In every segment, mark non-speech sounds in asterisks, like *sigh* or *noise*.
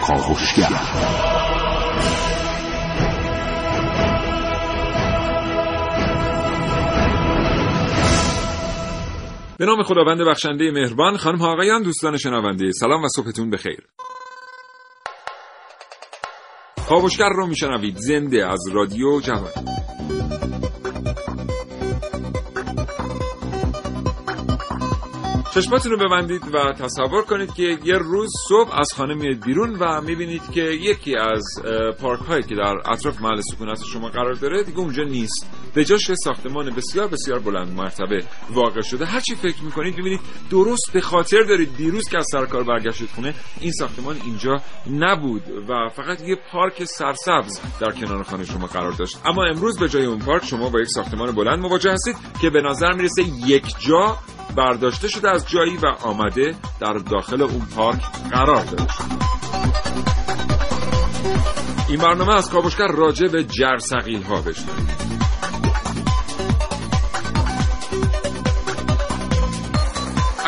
کاوشگر به نام خداوند بخشنده مهربان خانم ها آقایان دوستان شنونده سلام و صبحتون بخیر. کاوشگر رو میشنوید زنده از رادیو جوان چشماتون رو ببندید و تصور کنید که یه روز صبح از خانه میاد بیرون و می‌بینید که یکی از پارک هایی که در اطراف محل سکونت شما قرار داره دیگه اونجا نیست. به جاش ساختمان بسیار بسیار بلند مرتبه واقع شده. هرچی فکر می‌کنید ببینید درست به خاطر دارید دیروز که از سرکار برگشتید خونه این ساختمان اینجا نبود و فقط یه پارک سرسبز در کنار خانه شما قرار داشت. اما امروز به جای اون پارک شما با یک ساختمان بلند مواجه هستید که به نظر می‌رسه یک جا برداشته شده از جایی و آمده در داخل اون پارک قرار داده این برنامه از کاوشگر راجع به جرسقیل ها بشنوید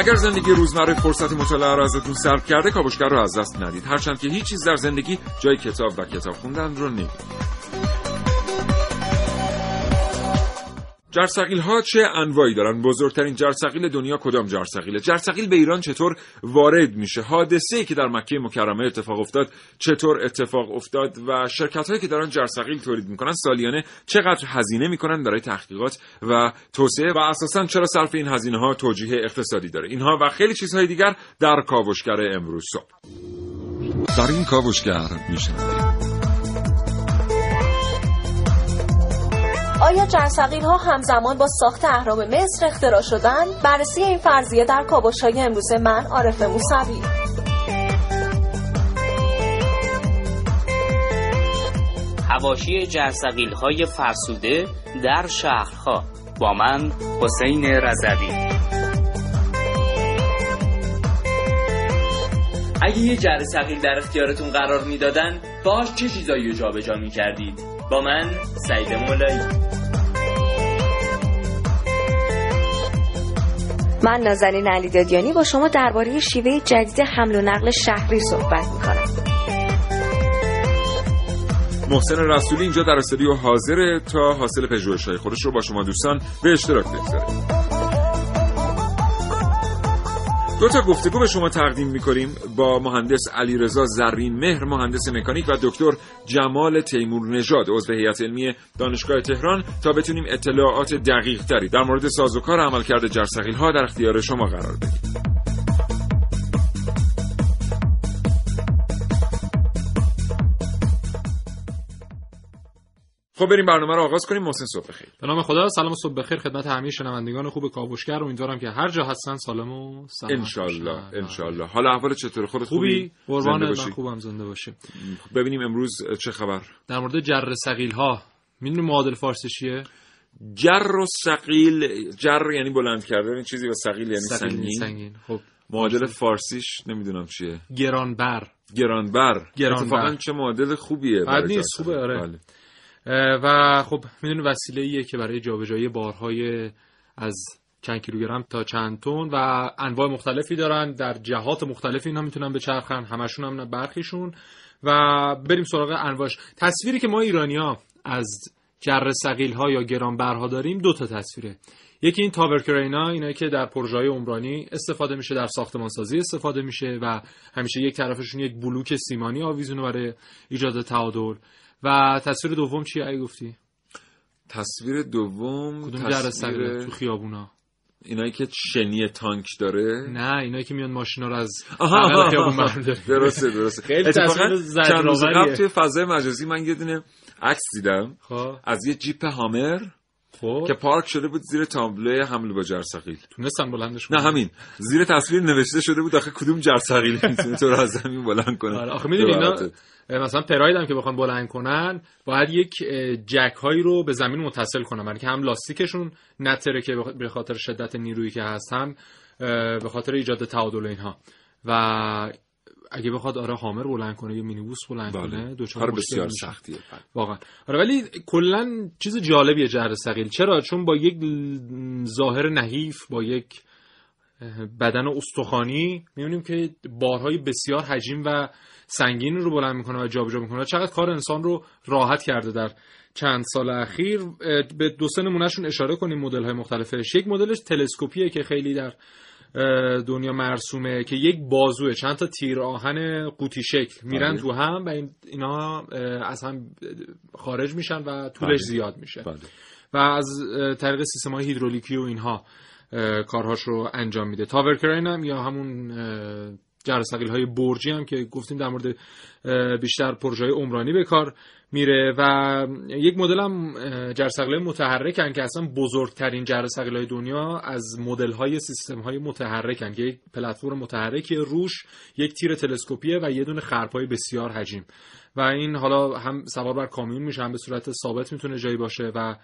اگر زندگی روزمره فرصت مطالعه را ازتون سلب کرده کاوشگر رو از دست ندید. هرچند که هیچ چیز در زندگی جای کتاب و کتاب خوندن رو نمیده جرثقیل ها چه انواعی دارن؟ بزرگترین جرثقیل دنیا کدام جرثقیله جرثقیل به ایران چطور وارد میشه؟ حادثه ای که در مکه مکرمه اتفاق افتاد چطور اتفاق افتاد و شرکت هایی که دارن جرثقیل تولید می‌کنن سالیانه چقدر هزینه می‌کنن برای تحقیقات و توسعه؟ و اساسا چرا صرف این هزینه ها توجیه اقتصادی داره؟ اینها و خیلی چیزهای دیگر در کاوشگر امروز صبح. در این کاوشگر میشنوید. آیا جرثقیل ها همزمان با ساخت اهرام مصر اختراع شدن؟ بررسی این فرضیه در کابوش های امروز من عارف موسوی. هواشی جرثقیل های فرسوده در شهرها. با من حسین رضوی. اگه یه جرثقیل در اختیارتون قرار می‌دادن باش چه چیزایی رو جابجا می‌کردید؟ با من سعید مولایی. من نازنین علی دادیانی با شما درباره شیوه جدید حمل و نقل شهری صحبت می‌کنم. محسن رسولی اینجا در استودیو حاضره تا حاصل پژوهش‌های خودش رو با شما دوستان به اشتراک بگذاره دو تا گفتگو به شما تقدیم می‌کنیم با مهندس علیرضا زرین مهر مهندس مکانیک و دکتر جمال تیمور نژاد عضو هیئت علمی دانشگاه تهران. تا بتونیم اطلاعات دقیق تری در مورد سازوکار عملکرد جرثقیل ها در اختیار شما قرار بدیم. خب بریم برنامه رو آغاز کنیم محسن صبح بخیر. به نام خدا سلام و صبح بخیر خدمت همه شنوندگان خوب کاوشگر. امیدوارم که هر جا هستن سالم و سلامت ان شاء الله ان شاء الله حالا احوال چطور خودت خوبی؟ قربان من خوبم زنده باشی. ببینیم امروز چه خبر. در مورد جر ثقیل ها می‌دونی معادل فارسی چیه؟ جر و ثقیل جر یعنی بلند کردن چیزی و ثقیل یعنی سنگین. سنگین. خب معادل فارسیش نمی‌دونم چیه. گرانبر. گرانبر. گرانبر. اتفاقا چه معادل خوبیه بد نیست خوبه آره. بله. و خب می‌دونی وسیله ایه که برای جابجایی بارهای از چند کیلوگرم تا چند تن و انواع مختلفی دارن در جهات مختلفی اینا می‌تونن بچرخن همشون هم برخیشون. و بریم سراغ انواعش. تصویری که ما ایرانیا از جر سقیل ها یا گرانبرها داریم دو تا تصویره. یکی این تاور کرینا اینایی که در پروژه عمرانی استفاده میشه در ساختمان سازی استفاده میشه و همیشه یک طرفشون یک بلوک سیمانی آویزونه برای ایجاد تعادل. و تصویر دوم چیه ای گفتی؟ تصویر دوم کدوم تصویر تو خیابونا؟ اینایی که شنی تانک داره؟ نه اینایی که میان ماشینا رو از خیابون درسته درسته. خیلی تصویر چند روز قبل توی فضای مجازی من یه دونه عکس دیدم خب. از یه جیپ هامر خب. که پارک شده بود زیر تابلوی حمل با جرثقیل تونستن بلندش نه همین. زیر تصویر نوشته شده بود آخه کدوم جرثقیل می‌تونه تو رو از زمین بلند کنه؟ آره آخه می‌دونی اینا مثلا پراید هم که بخوان بلند کنن باید یک جک هایی رو به زمین متصل کنن. برای که هم لاستیکشون نتره که به خاطر شدت نیرویی که هست هم به خاطر ایجاد تعادل اینها. و اگه بخواد آره هامر بلند کنه یا مینیبوس بلند بله. کنه دو کار بسیار سختیه. واقعا. آره ولی کلا چیز جالبیه جهر ثقیل. چرا؟ چون با یک ظاهر نحیف با یک بدن استخوانی می‌بینیم که بارهای بسیار حجیم و سنگین رو بلند می‌کنه و جابجا می‌کنه چقدر کار انسان رو راحت کرده در چند سال اخیر به دو سه نمونهشون اشاره کنیم مدل های مختلفش یک مدلش تلسکوپیه که خیلی در دنیا مرسومه که یک بازوه چند تا تیر آهن قوطی شکل میرن بله. تو هم و اینا از هم خارج میشن و طولش بله. زیاد میشه بله. و از طریق سیستم های هیدرولیکی و اینها کارهاش رو انجام میده تاورکرین هم یا همون جرثقیل های برجی هم که گفتیم در مورد بیشتر پروژه عمرانی به کار میره و یک مدل هم جرثقیل متحرکن که اصلا بزرگترین جرثقیل های دنیا از مدل های سیستم های متحرکن که یک پلتفرم متحرکی روش یک تیر تلسکوپیه و یه دونه خرپای بسیار حجیم. و این حالا هم سوار بر کامیون میشه هم به صورت ثابت می‌تونه جایی باشه و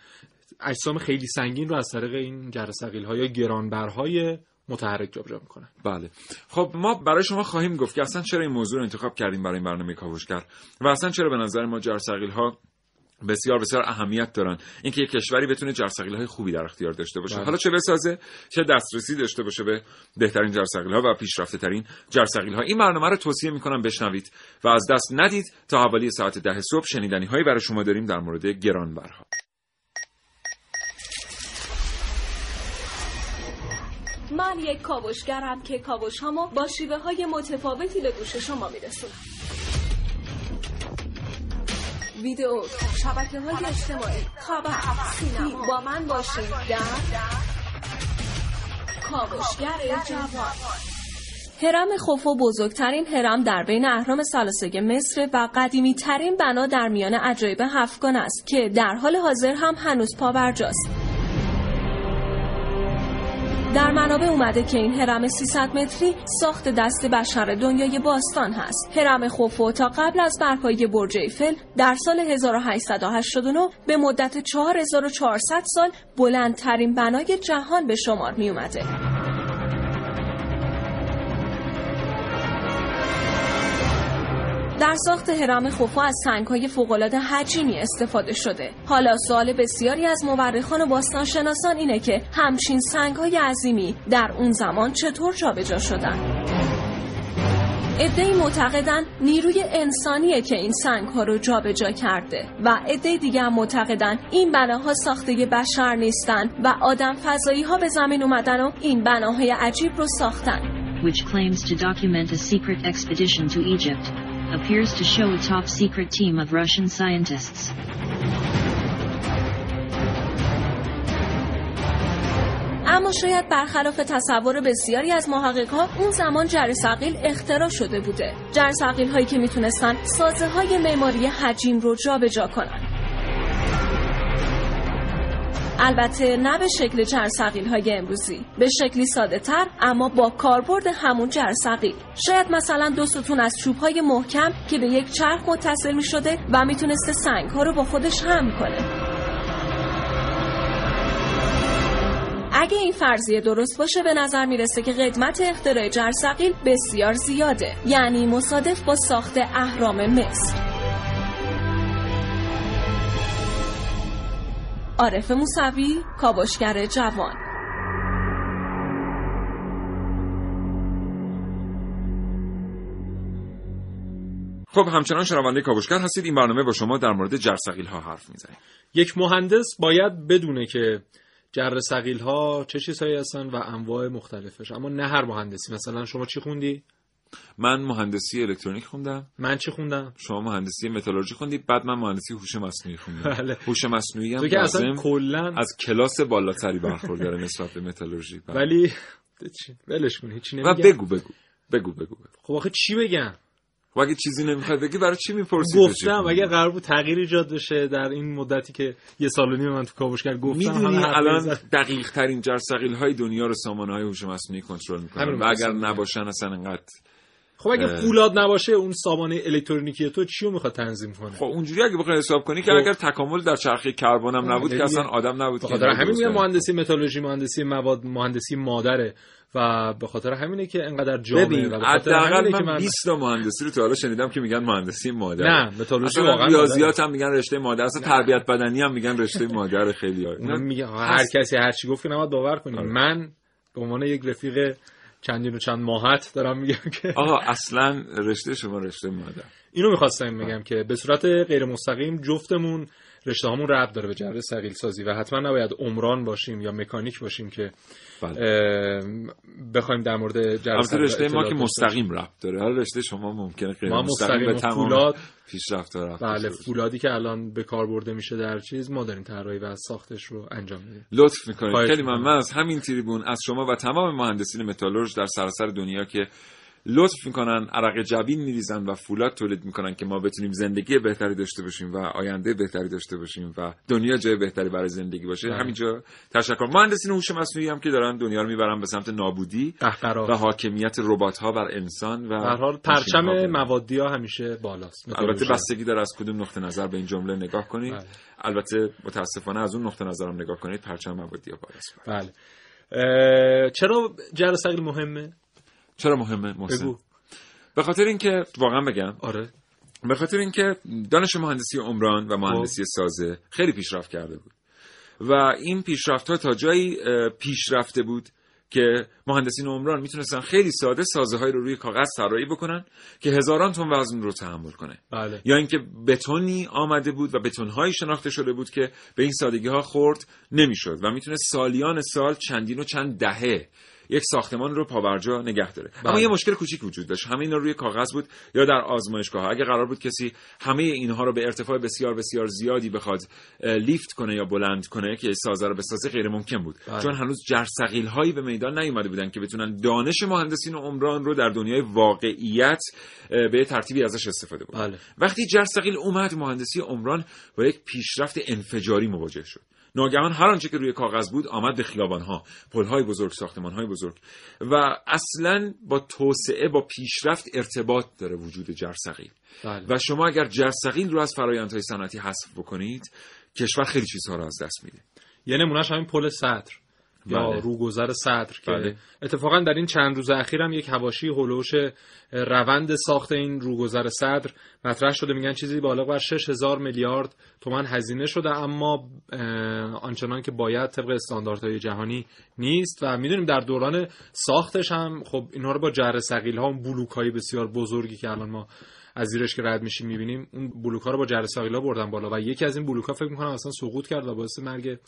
اجسام خیلی سنگین رو از طریق این جرثقیل های گرانبرهای متحرک جابجا می‌کنه بله. خب ما برای شما خواهیم گفت که اصلا چرا این موضوع رو انتخاب کردیم برای این برنامه کاوشگر و اصلا چرا به نظر ما جرثقیل ها بسیار بسیار اهمیت دارن؟ اینکه یک کشوری بتونه جرثقیل های خوبی در اختیار داشته باشه. بله. حالا چه بسازه؟ چه دسترسی داشته باشه به بهترین جرثقیل ها و پیشرفته ترین جرثقیل ها این برنامه رو توصیه می‌کنم بشنوید و از دست ندید تا حوالی ساعت ده صبح شنیدنی هایی برای شما داریم در مورد گرانبرها. من یک کاوشگرم که کاوش هامو با شیوه های متفاوتی به گوش شما میرسونم. ویدیو شبکه های اجتماعی خبر سینما. با من باشید در کاوشگر جوان. هرم خوفو بزرگترین هرم در بین اهرام سلاسه مصر و قدیمی ترین بنا در میان عجایب هفتگان است که در حال حاضر هم هنوز پابرجاست. در منابع اومده که این هرم 300 متری ساخت دست بشر دنیای باستان هست. هرم خوفو تا قبل از برپایی برج ایفل در سال 1889 به مدت 4400 سال بلندترین بنای جهان به شمار می اومده. در ساخت هرم خوفو از سنگ‌های فوق‌العاده حجیمی استفاده شده. حالا سوال بسیاری از مورخان و باستانشناسان اینه که همچین سنگ‌های عظیمی در اون زمان چطور جابجا شدن؟ ادهی معتقدن نیروی انسانیه که این سنگ ها رو جابجا کرده و عده دیگه معتقدن این بناها ساخته بشر نیستن و آدم فضایی ها به زمین اومدن و این بناهای عجیب رو ساختن which claims to document a secret expedition to Egypt appears to show a top secret team of Russian scientists. اما شاید برخلاف تصور بسیاری از محققها اون زمان جرثقیل اختراع شده بوده جرثقیل هایی که می‌تونستن سازه های معماری حجیم رو جابجا کنن البته نه به شکل جرثقیل های امروزی به شکلی ساده تر اما با کاربرد همون جرثقیل. شاید مثلا دو ستون از چوب های محکم که به یک چرخ متصل می شده و می‌تونسته سنگ ها رو با خودش هم کنه. اگه این فرضیه درست باشه به نظر می‌رسه که قدمت اختراع جرثقیل بسیار زیاده. یعنی مصادف با ساخت اهرام مصر. عارف موسوی کابشگر جوان. خب همچنان شنونده کاوشگر هستید. این برنامه با شما در مورد جرثقیل ها حرف می‌زنیم. یک مهندس باید بدونه که جرثقیل ها چه چیزهایی هستن و انواع مختلفش. اما نه هر مهندسی. مثلا شما چی خوندی؟ من مهندسی الکترونیک خوندم. من چی خوندم؟ شما مهندسی متالورژی خوندی بعد من مهندسی هوش مصنوعی خوندم. بله. هوش مصنوعی هم که اصلا کلا از کلاس بالاتری برخورداره *laughs* نسبت به متالورژی. بله. ولی ولش کن هیچی نمیگم. بگو بگو. بگو بگو, خب آخه چی بگم؟ و اگه چیزی نمی‌خواد بگی برای چی می‌پرسی گفتم اگه قرار بود تغییر ایجاد بشه در این مدتی که یه سال و نیم من تو کاوشگر گفتم می‌دونی الان دقیق ترین جرثقیل های دنیا رو سامانه های هوش مصنوعی کنترل می‌کنن. و اگر نباشن اصلا انقدر خب اگه فولاد نباشه اون سامانه الکترونیکی تو چیو می‌خواد تنظیم کنه؟ خب اونجوری اگه بخوای حساب کنی که خب. اگر تکامل در چرخه کربن هم نبود که اصلا آدم نبود به خاطر همین میگم مهندسی متالورژی مهندسی مواد مهندسی مادره و به خاطر همینه که انقدر جامعه ببین حداقل من, من 20 تا مهندسی رو تا حالا شنیدم که میگن مهندسی مادر نه متالورژی واقعا ریاضیات هم میگن رشته مادر. اصلا تربیت بدنی هم میگن رشته مادر خیلی من میگم هر کسی هر چی گفت که نباید باور کنیم آره. من به عنوان یک رفیق چندین و چند ماهت دارم میگم که. آقا اصلا رشته شما رشته مادر اینو می‌خواستم بگم که به صورت غیر مستقیم جفتمون رشته هامون ربط داره به جرثقیل سازی و حتما نباید عمران باشیم یا مکانیک باشیم که بله. بخوایم در مورد البته رشته ما که مستقیم ربط داره. حالا رشته شما ممکنه غیر مستقیم به تمام فولاد پیشرفت ربط بله فولادی که الان به کار برده میشه در چیز ما داریم طراحی و ساختش رو انجام میدیم. لطف می‌کنید. خیلی. ممنون. از همین تریبون از شما و تمام مهندسین متالورژ در سراسر دنیا که لطف می‌کنن عرق جبین میریزن و فولاد تولید می‌کنن که ما بتونیم زندگی بهتری داشته باشیم و آینده بهتری داشته باشیم و دنیا جای بهتری برای زندگی باشه. بله. همینجا تشکر. مهندسین هوش مصنوعی هم که دارن دنیا رو می‌برن به سمت نابودی و حاکمیت ربات ها بر انسان و به حال پرچم. موادی ها همیشه بالاست. البته بستگی داره از کدوم نقطه نظر به این جمله نگاه کنید. بله. البته متاسفانه از اون نقطه نظرم نگاه کنید پرچم موادی ها بالاست. بله. چرا جر سقیل مهمه؟ چرا مهمه محسن؟ بگو. به خاطر اینکه واقعا بگم. آره. به خاطر اینکه دانش مهندسی عمران و مهندسی خب. سازه خیلی پیشرفت کرده بود. و این پیشرفت ها تا جایی پیشرفته بود که مهندسین عمران می‌تونستن خیلی ساده سازه های رو روی کاغذ طراحی بکنن که هزاران تن وزن رو تحمل کنه. بله. یا اینکه بتونی آمده بود و بتونهایی شناخته شده بود که به این سادگی ها خورد نمی‌شد. و می‌تونه سالیان سال چندین و چند دهه یک ساختمان رو پاورجا نگه داره. اما بله. یه مشکل کوچیک وجود داشت. همه اینا روی کاغذ بود یا در آزمایشگاه اگه قرار بود کسی همه اینها رو به ارتفاع بسیار بسیار زیادی بخواد لیفت کنه یا بلند کنه که سازه رو بسازه غیر ممکن بود. بله. چون هنوز جرثقیل هایی به میدان نیومده بودن که بتونن دانش مهندسین و عمران رو در دنیای واقعیت به ترتیبی ازش استفاده بکنن. بله. وقتی جرثقیل اومد مهندسی عمران با یک پیشرفت انفجاری مواجه شد. ناگهان هر آنچه که روی کاغذ بود آمد به خیابانها پلهای بزرگ ساختمانهای بزرگ. و اصلا با توسعه با پیشرفت ارتباط داره وجود جرثقیل. بله. و شما اگر جرثقیل رو از فرایندهای صنعتی حذف بکنید کشور خیلی چیزها رو از دست میده. یه نمونهش همین پل صدر یا بله. روگذر صدر که بله. اتفاقا در این چند روز اخیر هم یک هواشی هلوش روند ساخت این روگذر صدر مطرح شده میگن چیزی بالغ بر 6000 میلیارد تومن هزینه شده اما آنچنان که باید طبق استانداردهای جهانی نیست و می‌دونیم در دوران ساختش هم خب اینها رو با جره ثقیل ها اون بلوک های بسیار بزرگی که الان ما از زیرش که رد میشیم می‌بینیم اون بلوک ها رو با ها بردن بالا و یکی از این بلوک ها فکر می‌کنم اصلا سقوط کرد و باعث مرگ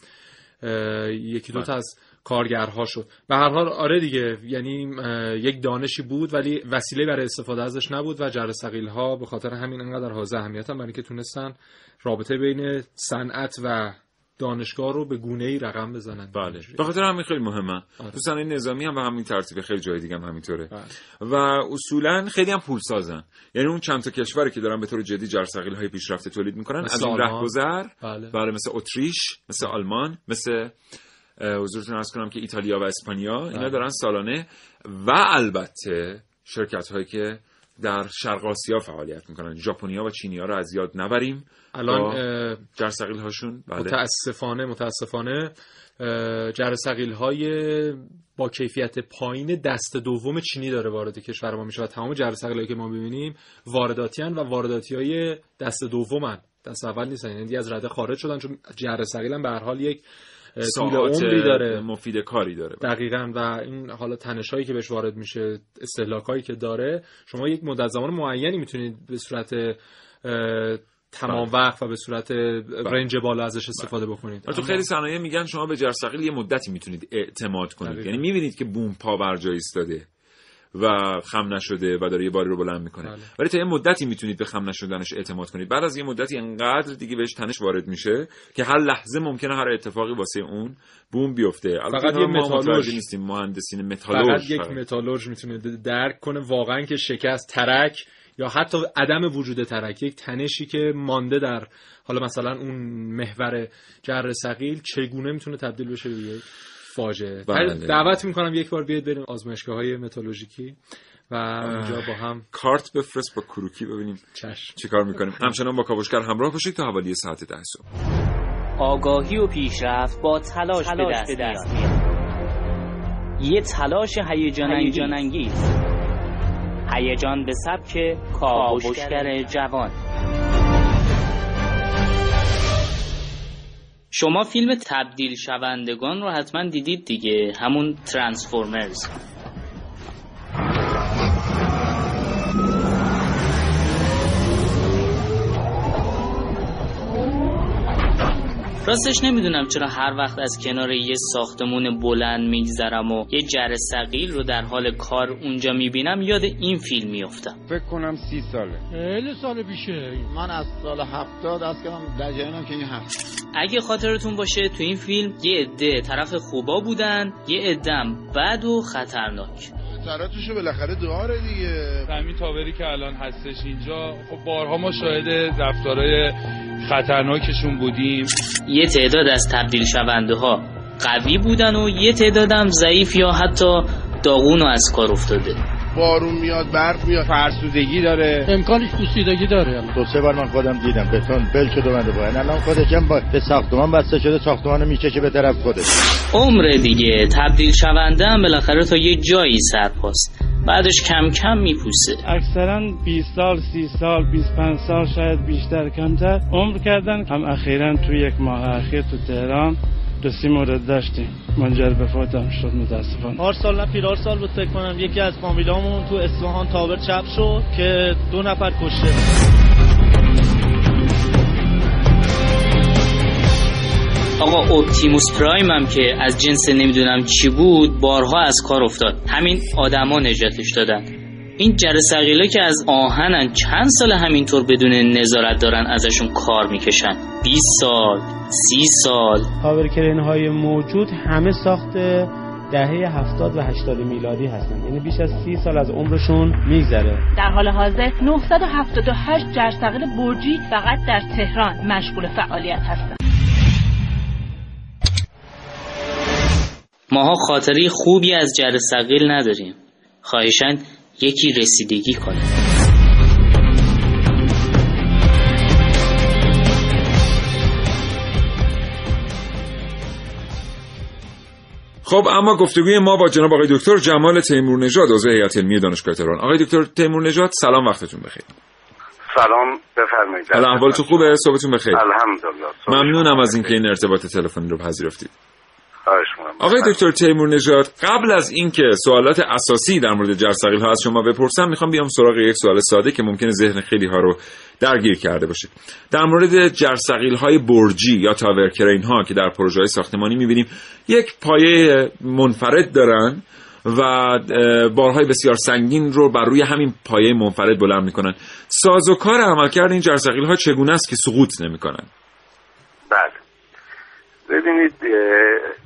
یکی دو تا از کارگرها شد به هر حال آره دیگه یعنی یک دانشی بود ولی وسیله برای استفاده ازش نبود و جر ها به خاطر همین انقدر حائز اهمیت هم برای اینکه تونستن رابطه بین صنعت و دانشگاه رو به گونه ای رقم بزنن بله به خاطر همین خیلی مهمه آره. تو صنایع نظامی هم به همین ترتیب خیلی جای دیگه هم همینطوره بله. و اصولا خیلی هم پول سازن یعنی اون چند تا کشوری که دارن به طور جدی جرثقیل های پیشرفته تولید می‌کنن از این. رهگذر بله. بله مثل اتریش مثل آلمان مثل حضورتون ارز کنم که ایتالیا و اسپانیا اینا بله. دارن سالانه و البته شرکت هایی که در شرق آسیا فعالیت می‌کنن. ژاپنیا و چینیا رو از یاد نبریم. الان جرثقیل هاشون بله. متاسفانه متاسفانه جر ثقیل های با کیفیت پایین دست دوم چینی داره وارد کشور ما میشه و تمام جر ثقیل که ما ببینیم وارداتی و وارداتی های دست دومن. دست اول نیستن. یعنی از رده خارج شدن چون جر ثقیل هم به هر حال یک طول عمری داره. مفید کاری داره. دقیقا. و این حالا تنش هایی که بهش وارد میشه استهلاک هایی که داره شما یک مدت زمان معینی می‌تونید به صورت تمام وقت و به صورت رنج بالا ازش استفاده بکنید. تو اما- خیلی صنایع میگن شما به جرثقیل یه مدتی می‌تونید اعتماد کنید. یعنی می‌بینید که بوم پابرجا ایستاده. و خم نشده و داره یه باری رو بلند می‌کنه. بله. ولی تا یه مدتی می‌تونید به خم نشدنش اعتماد کنید. بعد از یه مدتی انقدر دیگه بهش تنش وارد میشه که هر لحظه ممکنه هر اتفاقی واسه اون بوم بیفته. فقط یه متالورژ. نیستیم مهندسین متالورژ فقط یک متالورژ می‌تونه درک کنه واقعا که شکست ترک یا حتی عدم وجود ترک. یک تنشی که مانده در حالا مثلا اون محور جر ثقیل چگونه می‌تونه تبدیل بشه به فاجعه. بله. دعوت می‌کنم یک بار بیاید بریم آزمایشگاه های متالورژیکی و اونجا با هم کارت بفرست با کروکی ببینیم چشم. چیکار می‌کنیم. همچنان با کاوشگر همراه باشید تا حوالی ساعت ده صبح. آگاهی و پیشرفت با تلاش, به دست, میاد. یه تلاش هیجان انگیز هیجان به سبک کاوشگر جوان. شما فیلم تبدیل شوندگان رو حتما دیدید دیگه. همون ترانسفورمرز. راستش نمی‌دونم چرا هر وقت از کنار یه ساختمون بلند میگذرم و یه جر سقیل رو در حال کار اونجا می‌بینم یاد این فیلم میفتم فکر کنم سی ساله. خیلی سال پیشه. من از سال هفتاد از کردم در که این هفت. اگه خاطرتون باشه تو این فیلم یه عده طرف خوبا بودن یه عدم بد و خطرناک. اثراتشو بالاخره داره دیگه. همین تاوری که الان هستش اینجا خب بارها ما شاهد رفتارهای خطرناکشون بودیم. یه تعداد از تبدیل شونده ها قوی بودن و یه تعدادم ضعیف یا حتی داغون و از کار افتاده. بارون میاد برف میاد. فرسودگی داره. امکانش پوسیدگی داره دو سه بار من خودم دیدم. بتون بل شده من باید. الان خودشم با به ساختمان بسته شده ساختمان می‌کشه به طرف خودش. عمر دیگه. تبدیل شونده هم بالاخره تا یه جایی سرپاست بعدش کم کم میپوسه. اکثرا 20 سال 30 سال 25 سال شاید بیشتر کمتر. عمر کردن. هم اخیرا تو یک ماه اخیر تو تهران. دو سی مورد داشتیم منجر به فوتم شد متاسفانه. هر سال نه پیرار سال بود فکر کنم. یکی از فامیلامون تو اصفهان تاور چپ شد که دو نفر کشته. آقا اپتیموس پرایم هم که از جنس نمی‌دونم چی بود بارها از کار افتاد. همین آدما نجاتش دادن. این جرثقیلا که از آهنن چند سال همینطور بدون نظارت دارن ازشون کار می‌کشن؟ 20 سال 30 سال. tower crane های موجود همه ساخته دهه 70 و 80 میلادی هستند یعنی بیش از 30 سال از عمرشون میگذره. در حال حاضر 978 جرثقیل برجی فقط در تهران مشغول فعالیت هستند ماها خاطری خوبی از جر سقیل نداریم. خواهشن یکی رسیدگی کنه. خب اما گفتگوی ما با جناب آقای دکتر جمال تیمور نژاد عضو هیئت علمی دانشگاه تهران. آقای دکتر تیمور نژاد سلام وقتتون بخیر. سلام بفرمایید. حالا احوالتون خوبه؟ صحبتون بخیر. الحمدلله ممنونم از اینکه این ارتباط تلفنی رو پذیرفتید. آقای دکتر تیمور نژاد قبل از اینکه سوالات اساسی در مورد جرثقیل ها از شما بپرسم می‌خوام بیام سراغ یک سوال ساده که ممکنه ذهن خیلی ها رو درگیر کرده باشه. در مورد جرثقیل های برجی یا تاور کرین ها که در پروژه های ساختمانی می‌بینیم یک پایه منفرد دارن و بارهای بسیار سنگین رو بر روی همین پایه منفرد بلند می‌کنن. سازوکار عملکرد این جرثقیل ها چگونه است که سقوط نمی‌کنن؟ ببینید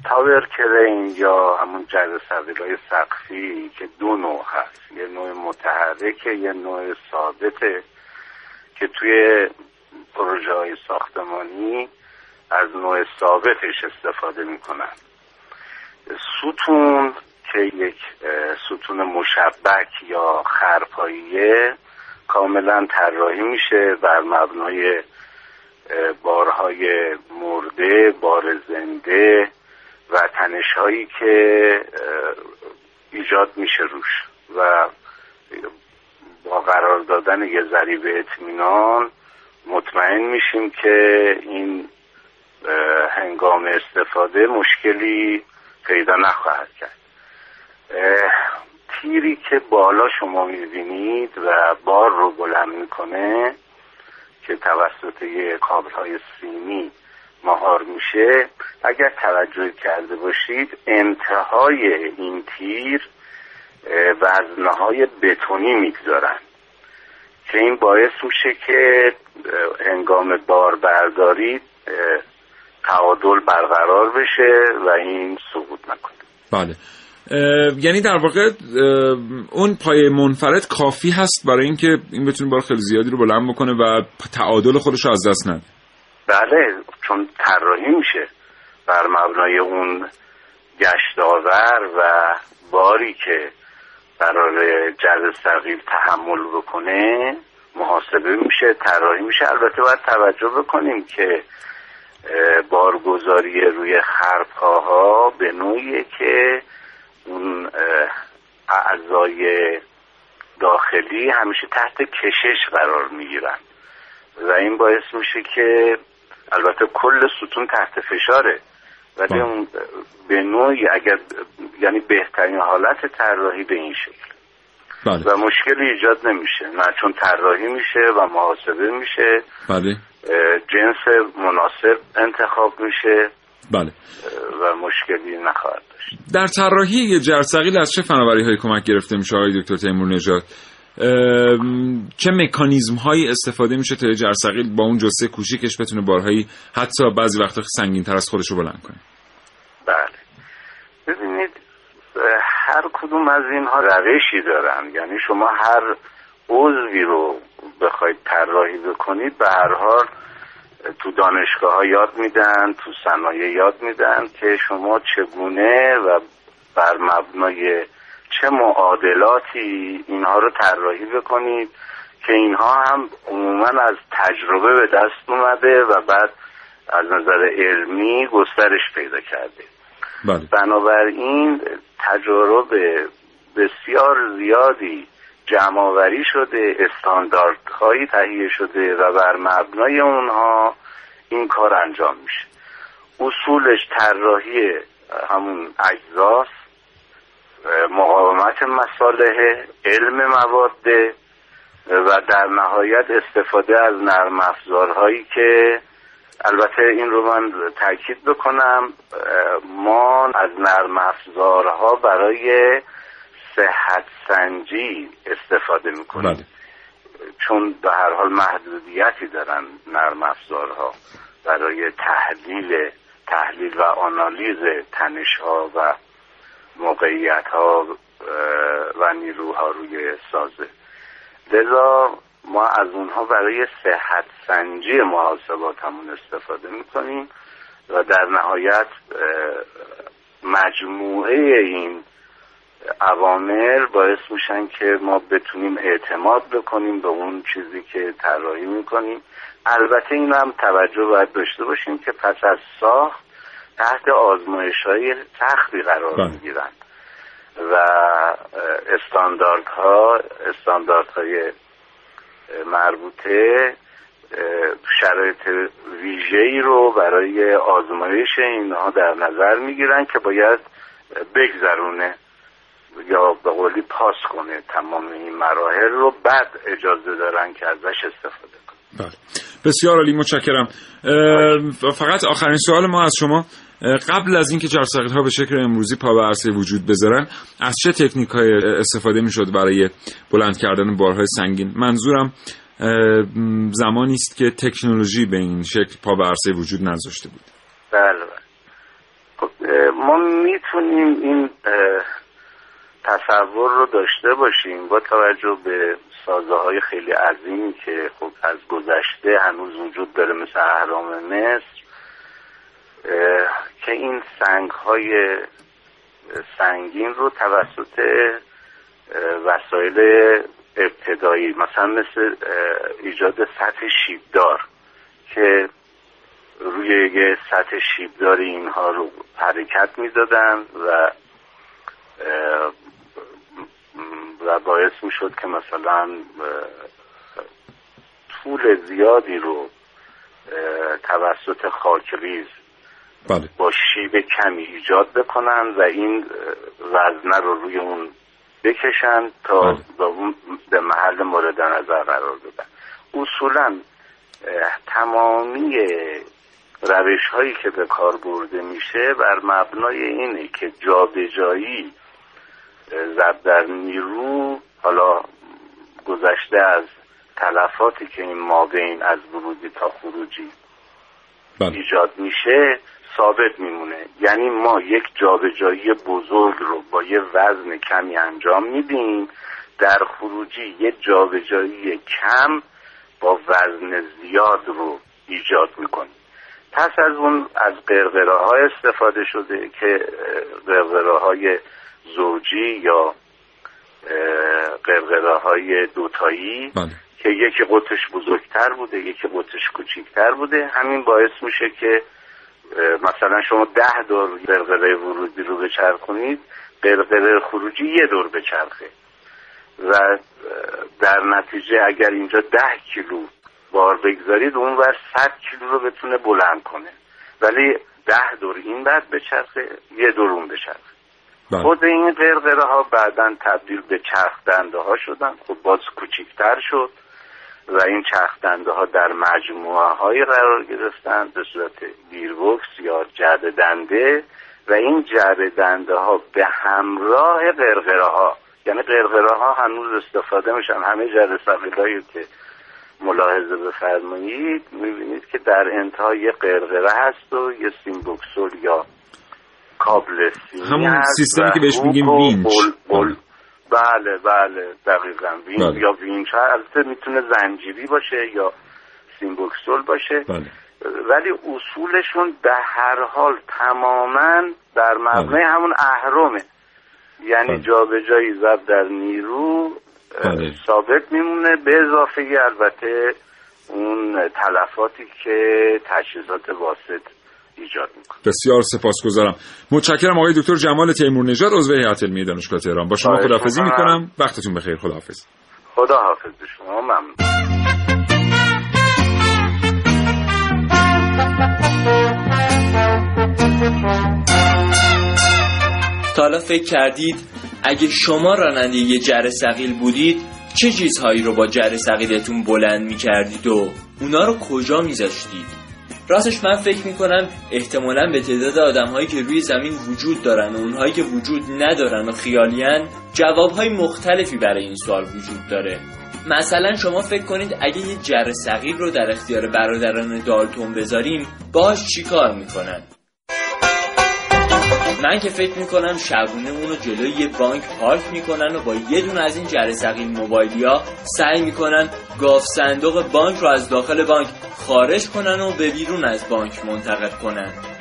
تاور کرین یا همون جر های سقفی که دو نوع هست. یه نوع متحرکه یه نوع ثابته که توی پروژه های ساختمانی از نوع ثابتش استفاده می‌کنن. ستون که یک ستون مشبک یا خرپاییه کاملا طراحی میشه بر مبنای بارهای مرده بار زنده و تنش هایی که ایجاد میشه روش و با قرار دادن یه ذریب اطمینان مطمئن میشیم که این هنگام استفاده مشکلی پیدا نخواهد کرد. تیری که بالا شما می‌بینید و بار رو بلند می‌کنه که توسط یه کابل های سیمی مهار میشه اگر توجه کرده باشید انتهای این تیر وزنه های بتونی می‌گذارن که این باعث میشه که هنگام بار برداری اه، تعادل برقرار بشه و این سقوط نکنه. بله. یعنی در واقع اون پایه منفرد کافی هست برای اینکه این بتونه بار خیلی زیادی رو بلند بکنه و تعادل خودش رو از دست نده. بله چون طراحی میشه بر مبنای اون گشت آور و باری که قرار جز ثقیل تحمل بکنه محاسبه میشه طراحی میشه. البته باید توجه بکنیم که بارگذاری روی خرپاها به نوعیه که اون اعضای داخلی همیشه تحت کشش قرار می‌گیرن. و این باعث میشه که البته کل ستون تحت فشاره. ولی اون به نوعی اگر یعنی بهترین حالت طراحی به این شکل. بله. و مشکلی ایجاد نمیشه. نه چون طراحی میشه و محاسبه میشه. بله. جنس مناسب انتخاب میشه. بله. و مشکلی نخواهد داشت. در طراحی یه جرثقیل از چه فناوری های کمک گرفته میشه آقای دکتر تیمور نژاد؟ چه مکانیزم هایی استفاده میشه تا جرثقیل با اون جسه کوچیکش بتونه بارهایی حتی بعضی وقتا سنگین تر از خودش رو بلند کنه؟ بله. ببینید هر کدوم از اینها روشی دارن. یعنی شما هر عضوی رو بخواید طراحی بکنید به هر حال تو دانشگاه ها یاد میدن تو صنایع یاد میدن که شما چگونه و بر مبنای چه معادلاتی اینها رو طراحی بکنید که اینها هم عموما از تجربه به دست اومده و بعد از نظر علمی گسترش پیدا کرده. بله. بنابراین تجارب بسیار زیادی جمعآوری شده استانداردهایی تهیه شده و بر مبنای اونها این کار انجام میشه. اصولش طراحی همون اجزاست. مقاومت مساله علم مواد و در نهایت استفاده از نرم افزارهایی که البته این رو من تاکید بکنم ما از نرم افزارها برای صحت سنجی استفاده می‌کنیم بله. چون به هر حال محدودیتی دارن نرم افزارها برای تحلیل تحلیل و آنالیز تنش ها و موقعیت ها و نیروها روی سازه لذا ما از اونها برای صحت سنجی محاسبات همون استفاده می‌کنیم و در نهایت مجموعه این عوامل باعث میشن که ما بتونیم اعتماد بکنیم به اون چیزی که طراحی می‌کنیم. البته این هم توجه باید داشته باشیم که پس از ساخت تحت آزمایش های سختی قرار بله. می‌گیرن و استانداردها استانداردهای مربوطه شرایط ویژه‌ای رو برای آزمایش اینها در نظر می‌گیرن که باید بگذرونه یا به قولی پاس کنه تمام این مراحل رو بعد اجازه دارن که ازش استفاده کنه بله. بسیار عالی متشکرم. فقط آخرین سوال ما از شما. قبل از اینکه جرثقیل ها به شکل امروزی پا به عرصه وجود بذارن از چه تکنیک های استفاده می‌شد برای بلند کردن بارهای سنگین؟ منظورم زمانی است که تکنولوژی به این شکل پا به عرصه وجود نذاشته بود. بله بله. خب، ما می‌تونیم این تصور رو داشته باشیم با توجه به سازه های خیلی عظیمی که خب از گذشته هنوز وجود داره مثل اهرام مصر که این سنگ های سنگین رو توسط وسایل ابتدایی مثلا مثل ایجاد سطح شیبدار که روی یه سطح شیبداری اینها رو حرکت می‌دادن و و باعث می شد که مثلا طول زیادی رو توسط خاکریز بله با شیب کمی ایجاد بکنن و این وزنه رو روی اون بکشن تا بله. به محل مورد نظر قرار بدن اصولا تمامی روش هایی که به کار برده میشه بر مبنای اینه که جابجایی ضرب در نیرو حالا گذشته از تلفاتی که این مابین از ورودی تا خروجی بله. ایجاد میشه ثابت میمونه یعنی ما یک جابجایی بزرگ رو با یه وزن کمی انجام میدیم در خروجی یه جابجایی کم با وزن زیاد رو ایجاد می‌کنیم پس از اون از قرقره ها استفاده شده که قرقره های زوجی یا قرقره های دوتایی بله. که یکی قطش بزرگتر بوده یکی قطش کوچیکتر بوده همین باعث میشه که مثلا شما ده دور قرقره ورودی رو بچرخونید قرقره خروجی یه دور بچرخه و در نتیجه اگر اینجا ده کیلو بار بگذارید اون ور 100 کیلو رو بتونه بلند کنه ولی ده دور این بعد بچرخه یه دور اون بچرخه. خود این قرقره ها بعدا تبدیل به چرخ دنده ها شدن. خب باز کوچیکتر شد و این چرخ دنده ها در مجموعه های قرار گرفتن به صورت گیربکس یا جعبه دنده و این جعبه دنده ها به همراه قرقره ها یعنی قرقره ها هنوز استفاده میشن. همه جرثقیلایی که ملاحظه بفرمایید می‌بینید که در انتها یه قرقره هست و یه سیم بکسل یا کابل همون سیستمی که بهش میگیم winch. بل بل بله بله دقیقا winch بله. یا winch البته می‌تونه زنجیری باشه یا سیمبوکسول باشه بله. ولی اصولشون به هر حال تماما در مبنای همون اهرمه یعنی بله. جابجایی ضرب در نیرو بله. ثابت میمونه به اضافه البته اون تلفاتی که تجهیزات واسط ایجاد می‌کنه. بسیار سپاسگزارم. متشکرم آقای دکتر جمال تیمور نژاد عضو هیئت علمی دانشگاه تهران. با شما خداحافظی می‌کنم. وقتتون بخیر. خداحافظ. خدا حافظ به شما ممنون. تا حالا فکر کردید اگه شما راننده یه جر سقیل بودید چه چیزهایی رو با جر سقیلتون بلند می‌کردید و اونا رو کجا میذاشتید؟ راستش من فکر می‌کنم احتمالا به تعداد آدمهایی که روی زمین وجود دارن و اونهایی که وجود ندارن و خیالین جوابهای مختلفی برای این سوال وجود داره. مثلا شما فکر کنید اگه یه جر سقیل رو در اختیار برادران دالتون بذاریم باهاش چیکار می‌کنن؟ من که فکر می‌کنم شبونه اونو جلوی یه بانک پارک می‌کنن و با یه دونه از این جره سقیل موبایلیا سعی می‌کنن گاف صندوق بانک رو از داخل بانک خارج کنن و به بیرون از بانک منتقل کنن.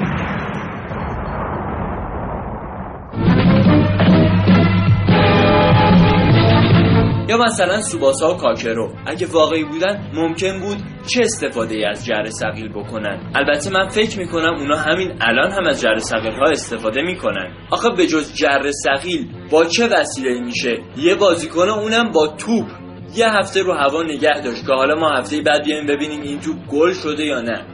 یا مثلا سوباسا و کاکرو. اگه واقعی بودن ممکن بود چه استفاده ای از جر سقیل بکنن. البته من فکر می‌کنم اونا همین الان هم از جر سقیل ها استفاده می‌کنن. آخه به جز جر سقیل با چه وسیله میشه؟ یه بازیکن اونم با توپ. یه هفته رو هوا نگه داشت که حالا ما هفته بعد بیایم ببینیم این توپ گل شده یا نه.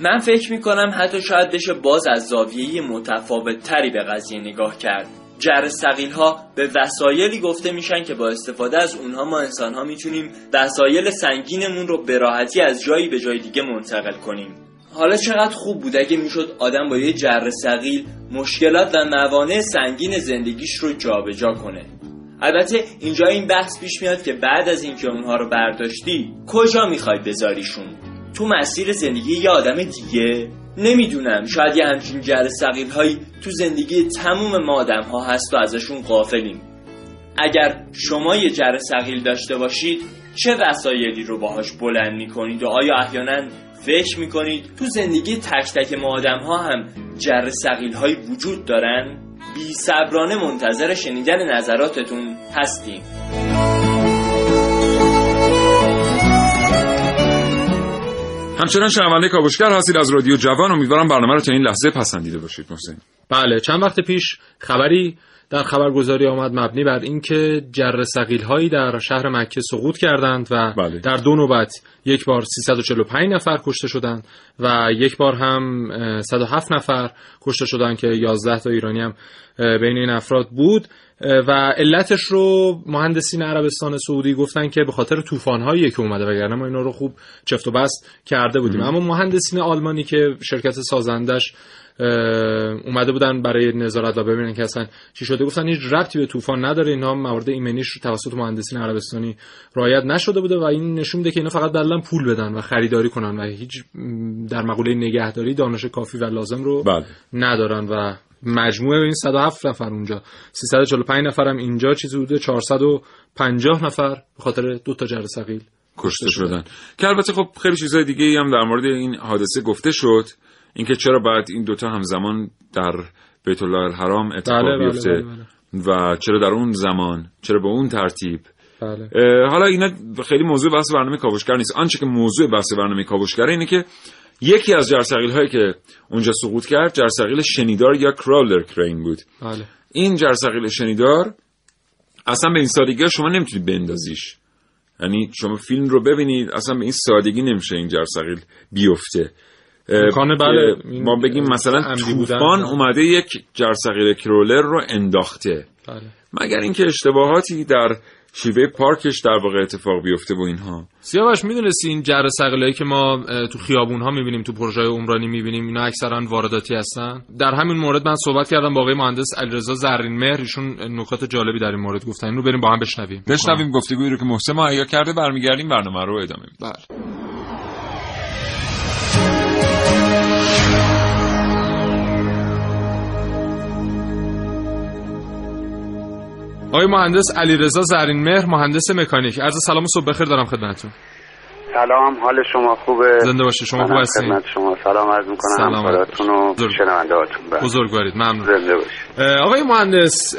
من فکر می‌کنم حتی شاید بشه باز از زاویه متفاوت تری به قضیه نگاه کرد. جر سقیل ها به وسایلی گفته میشن که با استفاده از اونها ما انسان ها می‌تونیم وسایل سنگینمون رو به راحتی از جایی به جای دیگه منتقل کنیم. حالا چقدر خوب بود اگه می‌شد آدم با یه جر سقیل مشکلات و موانع سنگین زندگیش رو جابجا کنه. البته اینجا این بحث پیش میاد که بعد از اینکه اونها رو برداشتی کجا می‌خوای بذاریشون؟ تو مسیر زندگی یه آدم دیگه؟ نمی‌دونم. شاید یه همچین جر سقیل هایی تو زندگی تموم ما آدم ها هست و ازشون غافلیم. اگر شما یه جر سقیل داشته باشید چه وسایلی رو باهاش بلند می‌کنید؟ و آیا احیانا فکر می‌کنید تو زندگی تک تک ما آدم ها هم جر سقیل هایی وجود دارن؟ بی منتظر شنیدن نظراتتون هستیم. همچنان شنونده کاوشگر حاصل از رادیو جوان. امیدوارم برنامه رو تا این لحظه پسندیده باشید محسن. بله چند وقت پیش خبری در خبرگزاری آمد مبنی بر اینکه جر سقیل هایی در شهر مکه سقوط کردند و بله. در دو نوبت یک بار 345 نفر کشته شدند و یک بار هم اه، 107 نفر کشته شدند که 11 تا ایرانی هم بین این افراد بود. و علتش رو مهندسین عربستان سعودی گفتن که به خاطر طوفان هایی که اومده وگرنه ما اینا رو خوب چفت و بست کرده بودیم. اما مهندسین آلمانی که شرکت سازندش اومده بودن برای نظارت و ببینن که اصلا چی شده گفتن هیچ ربطی به طوفان نداره. اینا موارد ایمنیش توسط مهندسین عربستانی رعایت نشده بوده و این نشون میده که اینا فقط دلن پول بدن و خریداری کنن و هیچ در مقوله نگهداری دانش کافی و لازم رو بله. ندارن و مجموعه این 107 نفر اونجا. 345 نفر هم اینجا چیزی حدود 450 نفر به خاطر دو تا جر ثقیل کشته شدن. که البته خب خیلی چیزای دیگه هم در مورد این حادثه گفته شد. اینکه چرا باید این دوتا همزمان در بیت الله الحرام اتفاق بله، بله، بیفته بله، و چرا در اون زمان چرا به اون ترتیب؟ بله. حالا اینا خیلی موضوع بحث برنامه کاوشگر نیست. آنچه که موضوع بحث برنامه کاوشگره اینه که یکی از جرثقیل هایی که اونجا سقوط کرد جرثقیل شنیدار یا کرالر کرین بود. بله. این جرثقیل شنیدار اصلا به این سادگی شما نمی‌تونی بندازیش. یعنی شما فیلم رو ببینید اصلا به این سادگی نمیشه این جرثقیل بیفته. بله، ما بگیم مثلا. طوفان اومده یک جرثقیل کرولر رو انداخته. بله. مگر اینکه اشتباهاتی در شیوه پارکش در واقع اتفاق بیفته و اینها. سیاوش می‌دونستی این جر ثقیلایی که ما تو خیابون ها می‌بینیم تو پروژه عمرانی می‌بینیم اینا اکثرا وارداتی هستن؟ در همین مورد من صحبت کردم با آقای مهندس علیرضا زرین مهر. ایشون نکات جالبی در این مورد گفتن. اینو بریم با هم بشنویم. بشنویم گفتگویی رو که محسن مهیا کرده برمیگردیم برنامه رو ادامه میدیم. بله. آقای مهندس علیرضا زرین مهر مهندس مکانیک عرض سلام و صبح بخیر دارم خدمتتون سلام حال شما خوبه زنده باشید. شما خوب هستین؟ خدمت شما سلام عرض می‌کنم سلام همکاراتون و بزرگ. شنوندهاتون بله. بزرگوارید ممنون زنده باشید اه، آقای مهندس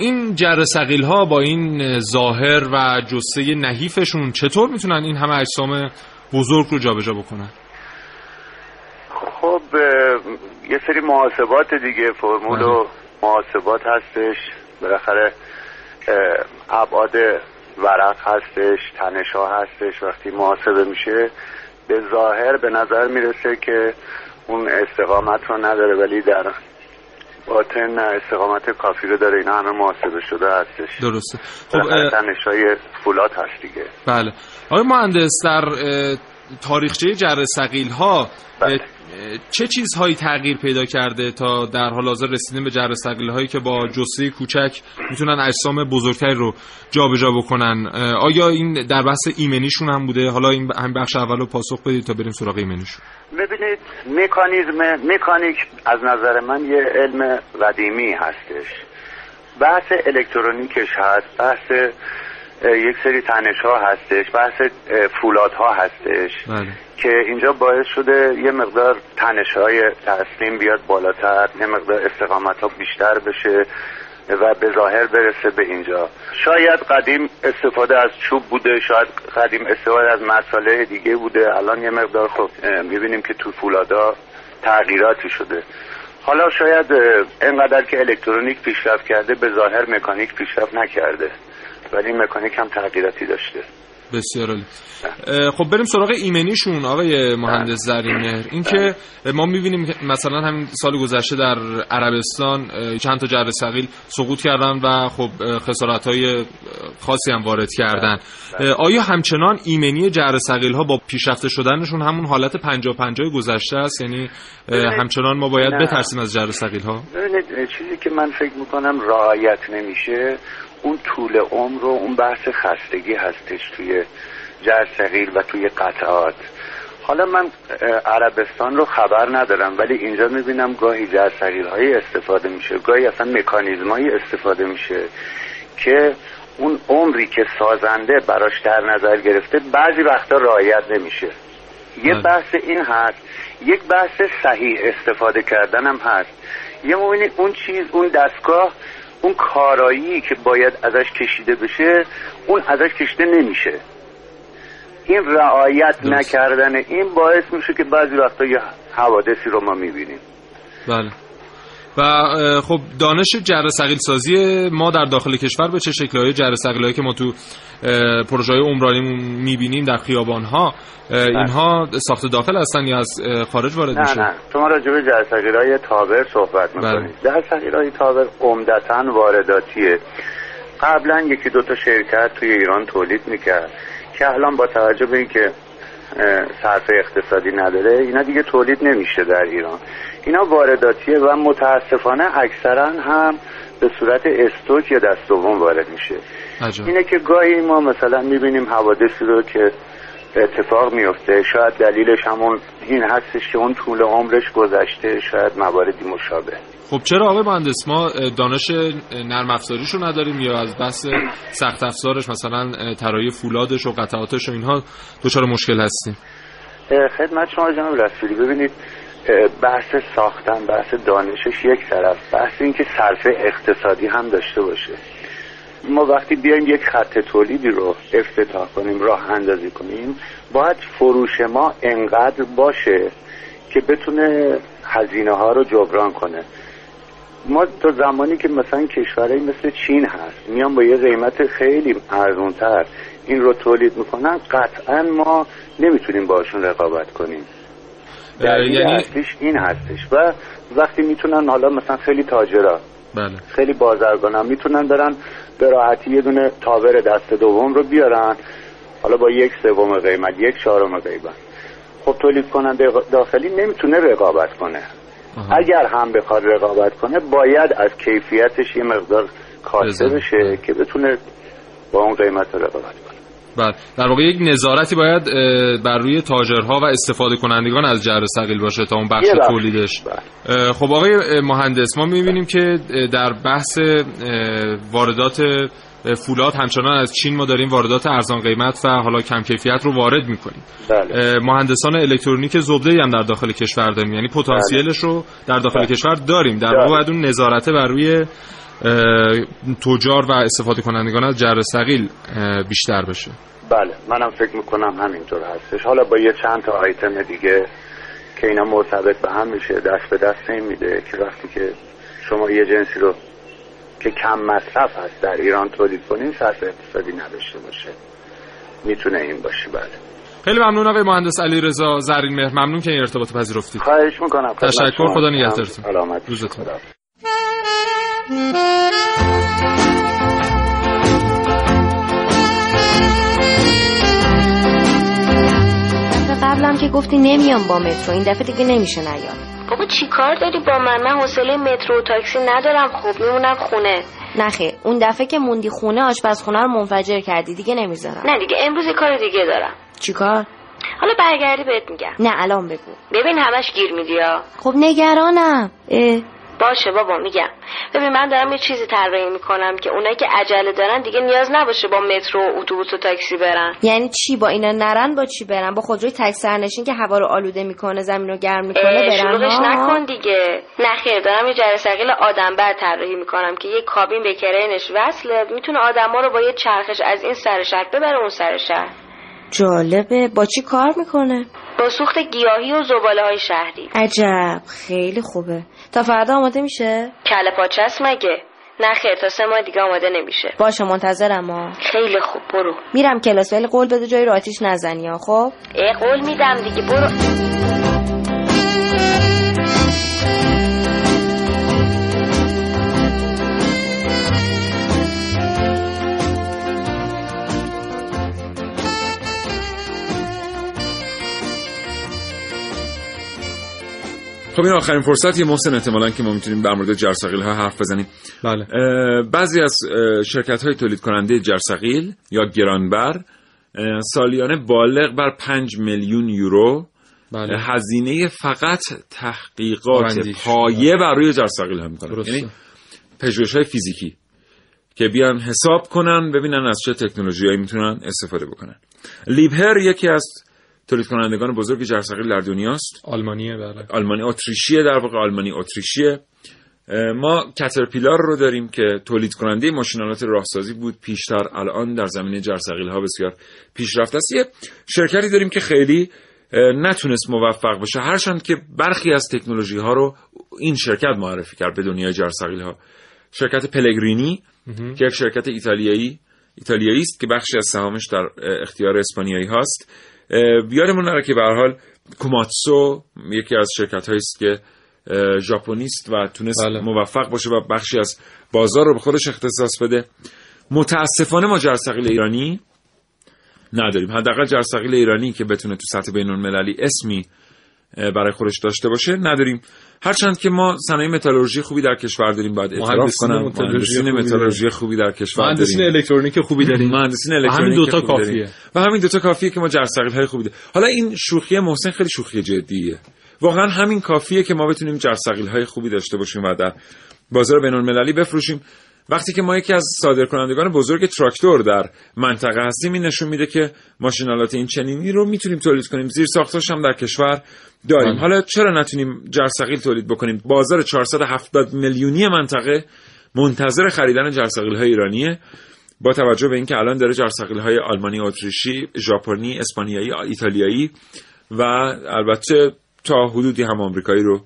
این جر ثقیل ها با این اه، ظاهر و جثه نحیفشون چطور می‌تونن این همه اجسام بزرگ رو جابجا بکنن خب یه سری محاسبات دیگه فرمول و محاسبات هستش بالاخره ابعاد ورق هستش تنش ها هستش وقتی محاسبه میشه به ظاهر به نظر می‌رسه که اون استقامت رو نداره ولی در باطن استقامت کافی رو داره. اینا همه محاسبه شده هستش. درسته. خب اه، تنش های فولاد هست دیگه. بله. آقای مهندس در تاریخچه جر ثقیل ها اه، چه چیزهایی تغییر پیدا کرده تا در حال حاضر رسیدیم به جر هایی که با جثه کوچک می‌تونن اجسام بزرگتری رو جابجا بکنن؟ آیا این در بحث ایمنیشون هم بوده؟ حالا این هم بخش اول رو پاسخ بدید تا بریم سراغ ایمنیشون. ببینید مکانیزم مکانیک از نظر من یه علم قدیمی هستش. بحث الکترونیکش هست بحث یک سری تنش ها هستش بحث فولاد ها هستش بله. که اینجا باعث شده یه مقدار تنش های تسلیم بیاد بالاتر یه مقدار استقامت ها بیشتر بشه و به ظاهر برسه به اینجا. شاید قدیم استفاده از چوب بوده شاید قدیم استفاده از مساله دیگه بوده. الان یه مقدار خب می‌بینیم که تو فولادا تغییراتی شده. حالا شاید اینقدر که الکترونیک پیشرفت کرده به ظاهر مکانیک پیشرفت نکرده. ولی مکانیک هم تغییراتی داشته. بسیار عالی. خب بریم سراغ ایمنیشون آقای مهندس زرین مهر. اینکه ما می‌بینیم که مثلا همین سال گذشته در عربستان چند تا جر ثقیل سقوط کردن و خب خسارت های خاصی هم وارد کردن. اه، آیا همچنان ایمنی جر ثقیل ها با پیشرفته شدنشون همون حالت 50 50 گذشته است؟ یعنی همچنان ما باید. بترسیم از جر ثقیل ها چیزی که من فکر می‌کنم رعایت نمیشه اون طول عمر و اون بحث خستگی هستش توی جرثقیل و توی قطعات. حالا من عربستان رو خبر ندارم ولی اینجا می‌بینم گاهی جرثقیل هایی استفاده میشه گاهی اصلا مکانیزم استفاده میشه که اون عمری که سازنده براش در نظر گرفته بعضی وقتا رعایت نمیشه. یه بله. بحث این هست یک بحث صحیح استفاده کردن هم هست. یه مبینید اون چیز اون دستگاه اون کارایی که باید ازش کشیده بشه اون ازش کشیده نمیشه. این رعایت نکردن این باعث میشه که بعضی وقتا یه حوادثی رو ما می‌بینیم. بله. و خب دانش جر ثقیل سازی ما در داخل کشور به چه شکلی های جر ثقیلایی که ما تو پروژه های عمرانیمون می‌بینیم در خیابان ها اینها ساخت داخل هستن یا از خارج وارد نه میشه نه. شما راجع به جرثقیلای تابر صحبت می‌کنید. جرثقیلای تابر عمدتا وارداتیه. قبلا یکی دو تا شرکت توی ایران تولید می‌کرد که الان با توجه به اینکه صرف اقتصادی نداره اینا دیگه تولید نمیشه در ایران. اینا وارداتیه و متاسفانه اکثرا هم به صورت استوک یا دست دوم وارد میشه. عجب. اینه که گاهی ما مثلا می‌بینیم حوادثی رو که اتفاق میفته شاید دلیلش همون این هستش که اون طول عمرش گذشته شاید مواردی مشابه. خب چرا آقای مهندس ما دانش نرم افزاریش رو نداریم یا از بحث سخت افزارش مثلا طراحی فولادش و قطعاتش و اینها دچار مشکل هستیم؟ خدمت شما جناب رسولی ببینید بحث ساختن بحث دانشش یک طرف بحث این که صرف اقتصادی هم داشته باشه. ما وقتی بیایم یک خط تولیدی رو افتتاح کنیم راه اندازی کنیم باید فروش ما انقدر باشه که بتونه هزینه ها رو جبران کنه. ما تا زمانی که مثلا کشورهایی مثل چین هست میان با یه قیمت خیلی ارزونتر این رو تولید می‌کنن قطعا ما نمی‌تونیم باشون رقابت کنیم. دلیل یعنی اصلیش این هستش. و وقتی می‌تونن حالا مثلا خیلی تاجرا بله. خیلی بازرگانم می‌تونن برن به راحتی یه دونه تاور دست دوم رو بیارن. حالا با یک سوم قیمت یک چهارم قیمت. خب تولید کننده داخلی نمی‌تونه رقابت کنه. اگر هم بخواد رقابت کنه باید از کیفیتش یه مقدار کاسته. بشه که بتونه با اون قیمت رقابت کنه. بله. در واقع یک نظارتی باید بر روی تاجرها و استفاده کنندگان از جر ثقیل باشه تا اون بخش. تولیدش. اه، خب آقای مهندس ما می‌بینیم که در بحث واردات فولاد همچنان از چین ما داریم واردات ارزان قیمت و حالا کم کیفیت رو وارد می‌کنیم. بله. مهندسان الکترونیک زبده هم در داخل کشور داریم. یعنی پتانسیلش رو در داخل کشور داریم. در واقع باید اون نظارته بر روی تجار و استفاده کنندگان از جر ثقیل اه، بیشتر بشه. بله منم فکر می‌کنم همینطور هستش. حالا با یه چند تا آیتم دیگه که اینا مرتبط به هم میشه دست به دست این میده که وقتی که شما یه جنسی رو که کم مصرف هست در ایران تولید کنین صرف اقتصادی نداشته باشه. می‌تونه این باشه بله. خیلی ممنون آقای مهندس علی رضا زرین مهر. ممنون که این ارتباط پذیرفتید. خواهش می‌کنم تشکر. خدا نگهدارتون. سلامت روزتون. قبلم که گفتی نمیام با مترو این دفعه دیگه نمیشه نیام. بابا چی کار داری با من؟ من حوصله مترو و تاکسی ندارم خب میمونم خونه. نخیر اون دفعه که موندی خونه آشپزخونه رو منفجر کردی دیگه نمی‌ذارم. نه دیگه امروز کار دیگه دارم. چیکار حالا برگردی بهت میگم. نه الان بگو. ببین همش گیر میدی خب نگرانم. اه. باشه بابا میگم. ببین من دارم یه چیزی طراحی می‌کنم که اونایی که عجله دارن دیگه نیاز نباشه با مترو و اتوبوس و تاکسی برن. یعنی چی؟ با اینا نرن با چی برن؟ با خودروی تک سرنشین که هوا رو آلوده می‌کنه زمین رو گرم می‌کنه برن؟ نکن دیگه. نه خیر دارم یه جره ثقیل آدم بر طراحی می‌کنم که یه کابین به کرینش وصله می‌تونه آدما رو با یه چرخش از این سر شهر ببره اون سر شهر. جالبه. با چی کار می‌کنه؟ با سوخت گیاهی و زباله های شهری. عجب. خیلی خوبه. تا فردا آماده میشه؟ کله پاچه است مگه؟ نه خیر تا سه ماه دیگه آماده نمیشه. باشه منتظرم ها. خیلی خوب برو. میرم کلاس ولی قول بده جایی رو آتیش نزنی ها خب؟ ای قول میدم دیگه برو. خب این آخرین فرصت یه محسن احتمالا که ما می‌تونیم در مورد جرثقیل ها حرف بزنیم بله بعضی از شرکت های تولید کننده جرثقیل یا گرانبر سالیانه بالغ بر 5 میلیون یورو بله. هزینه فقط تحقیقات. پایه بر روی جرثقیل هم می‌کنن. یعنی پژوهش های فیزیکی که بیان حساب کنن ببینن از چه تکنولوژیایی می‌تونن استفاده بکنن لیبهر یکی از تولید کنندگان بزرگ جرثقیل در دنیاست. آلمانیه بله. آلمانی اتریشیه در واقع آلمانی اتریشیه. ما کترپیلار رو داریم که تولید کننده ماشینالات راهسازی بود. پیشتر الان در زمینه جرثقیل ها بسیار پیشرفته است. یه شرکتی داریم که خیلی نتونست موفق بشه هرچند که برخی از تکنولوژی ها رو این شرکت معرفی کرد به دنیای جرثقیل ها شرکت پلگرینی که یک شرکت ایتالیایی ایتالیایی است که بخشی از سهامش در اختیار اسپانیایی هاست. یادمون نره که به حال کوماتسو یکی از شرکت است که اه، ژاپنی است و تونست بله. موفق باشه و بخشی از بازار رو به خودش اختصاص بده. متاسفانه ما جرثقیل ایرانی نداریم. حداقل جرثقیل ایرانی که بتونه تو سطح بین المللی اسمی برای خودش داشته باشه نداریم. هرچند که ما صنایع متالورژی خوبی در کشور داریم باید اعتراف مهندسین کنم. متالورژی مهندسین خوبی متالورژی. خوبی در کشور مهندسین داریم الکترونیک خوبی داریم. مهندسین و همین الکترونیک دوتا خوبی داریم. کافیه. و همین دوتا کافیه که ما جرثقیل های خوبی داریم. حالا این شوخی محسن خیلی شوخی جدیه. واقعا همین کافیه که ما بتونیم جرثقیل های خوبی داشته باشیم و در بازار بین المللی بفروشیم. وقتی که ما یکی از صادرکنندگان بزرگ تراکتور در منطقه هستیم این نشون میده که ماشینالات این چنینی رو می‌تونیم تولید کنیم. زیر ساختاش هم در کشور داریم. حالا چرا نتونیم جرثقیل تولید بکنیم؟ بازار 470 میلیونی منطقه منتظر خریدن جرثقیل های ایرانیه. با توجه به اینکه الان داره جرثقیل های آلمانی، اتریشی، ژاپنی، اسپانیایی، ایتالیایی و البته تا حدودی هم آمریکایی رو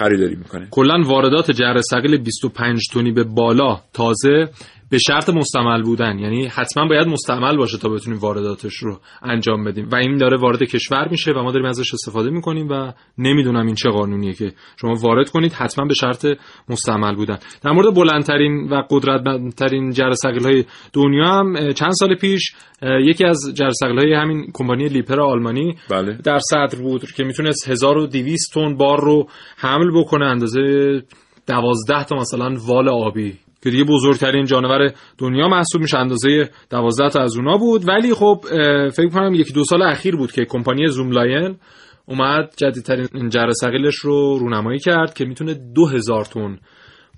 خریداری می‌کنه. کلا واردات جرثقیل 25 تونی به بالا تازه به شرط مستعمل بودن. یعنی حتما باید مستعمل باشه تا بتونیم وارداتش رو انجام بدیم. و این داره وارد کشور میشه و ما داریم ازش استفاده می‌کنیم و نمی‌دونم این چه قانونیه که شما وارد کنید حتما به شرط مستعمل بودن. در مورد بلندترین و قدرتمندترین جرثقیل های دنیا هم چند سال پیش یکی از جرثقیل های همین کمپانی لیبهر آلمانی بله. در صدر بود که می‌تونست 1200 تن بار رو حمل بکنه اندازه دوازده تا مثلا وال آبی که دیگه بزرگترین جانور دنیا محسوب میشه. اندازه 12 تا از اونا بود. ولی خب فکر کنم یکی دو سال اخیر بود که کمپانی زوملاین اومد جدیدترین جرثقیلش رو رونمایی کرد که می‌تونه 2000 تن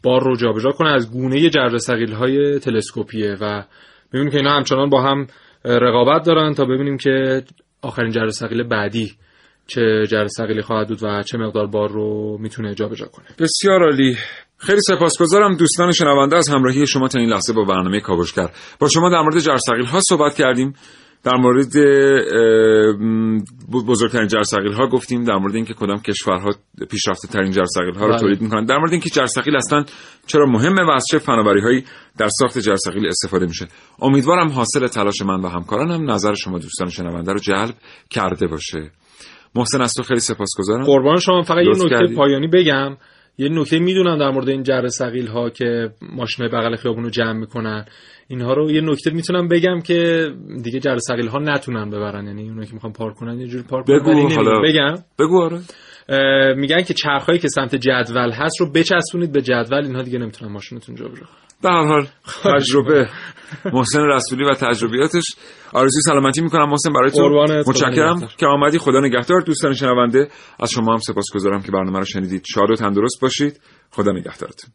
بار رو جابجا کنه از گونه جرثقیل های تلسکوپیه. و ببینیم که اینا همچنان با هم رقابت دارن تا ببینیم که آخرین جره ثقیل بعدی چه جره ثقیلی خواهد بود و چه مقدار بار رو می‌تونه جابجا کنه. بسیار عالی. خیلی سپاسگزارم دوستان شنونده از همراهی شما تا این لحظه با برنامه کاوشگر. با شما در مورد جرثقیل ها صحبت کردیم. در مورد بزرگترین جرثقیل ها گفتیم. در مورد اینکه کدام کشورها پیشرفته ترین جرثقیل ها رو تولید می‌کنن. در مورد اینکه جرثقیل اصلا چرا مهمه و از چه فناوری هایی در ساخت جرثقیل استفاده میشه. امیدوارم حاصل تلاش من و همکارانم نظر شما دوستان شنونده رو جلب کرده باشه. محسن از تو خیلی سپاسگزارم. قربان شما. فقط یه نکته پایانی بگم. یه نکته می‌دونم در مورد این جره سقیل ها که ماشین بغل خیابون رو جمع می‌کنن. اینها رو یه نکته می‌تونم بگم که دیگه جره سقیل ها نتونن ببرن. یعنی اونایی که می‌خوان پارک کنن یه جوری پارک بگو حالا. بگم. بگو آره. میگن که چرخهایی که سمت جدول هست رو بچسبونید به جدول. اینها دیگه نمی‌تونن ماشینتون جابجا به هر حال تجربه. محسن رسولی و تجربیاتش. آرزوی سلامتی می‌کنم محسن برای تو. متشکرم که آمدی. خدا نگهدار. دوستان شنونده از شما هم سپاسگزارم که برنامه رو شنیدید. شاد و تندرست باشید. خدا نگهدارتون.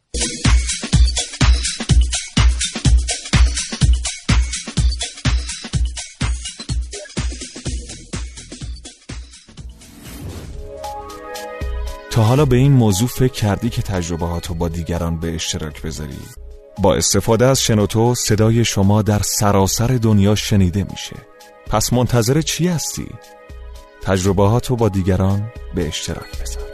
حالا به این موضوع فکر کردی که تجربه با دیگران به اشتراک بذاری؟ با استفاده از شنوتو صدای شما در سراسر دنیا شنیده میشه پس منتظر چی هستی؟ تجربه با دیگران به اشتراک بذار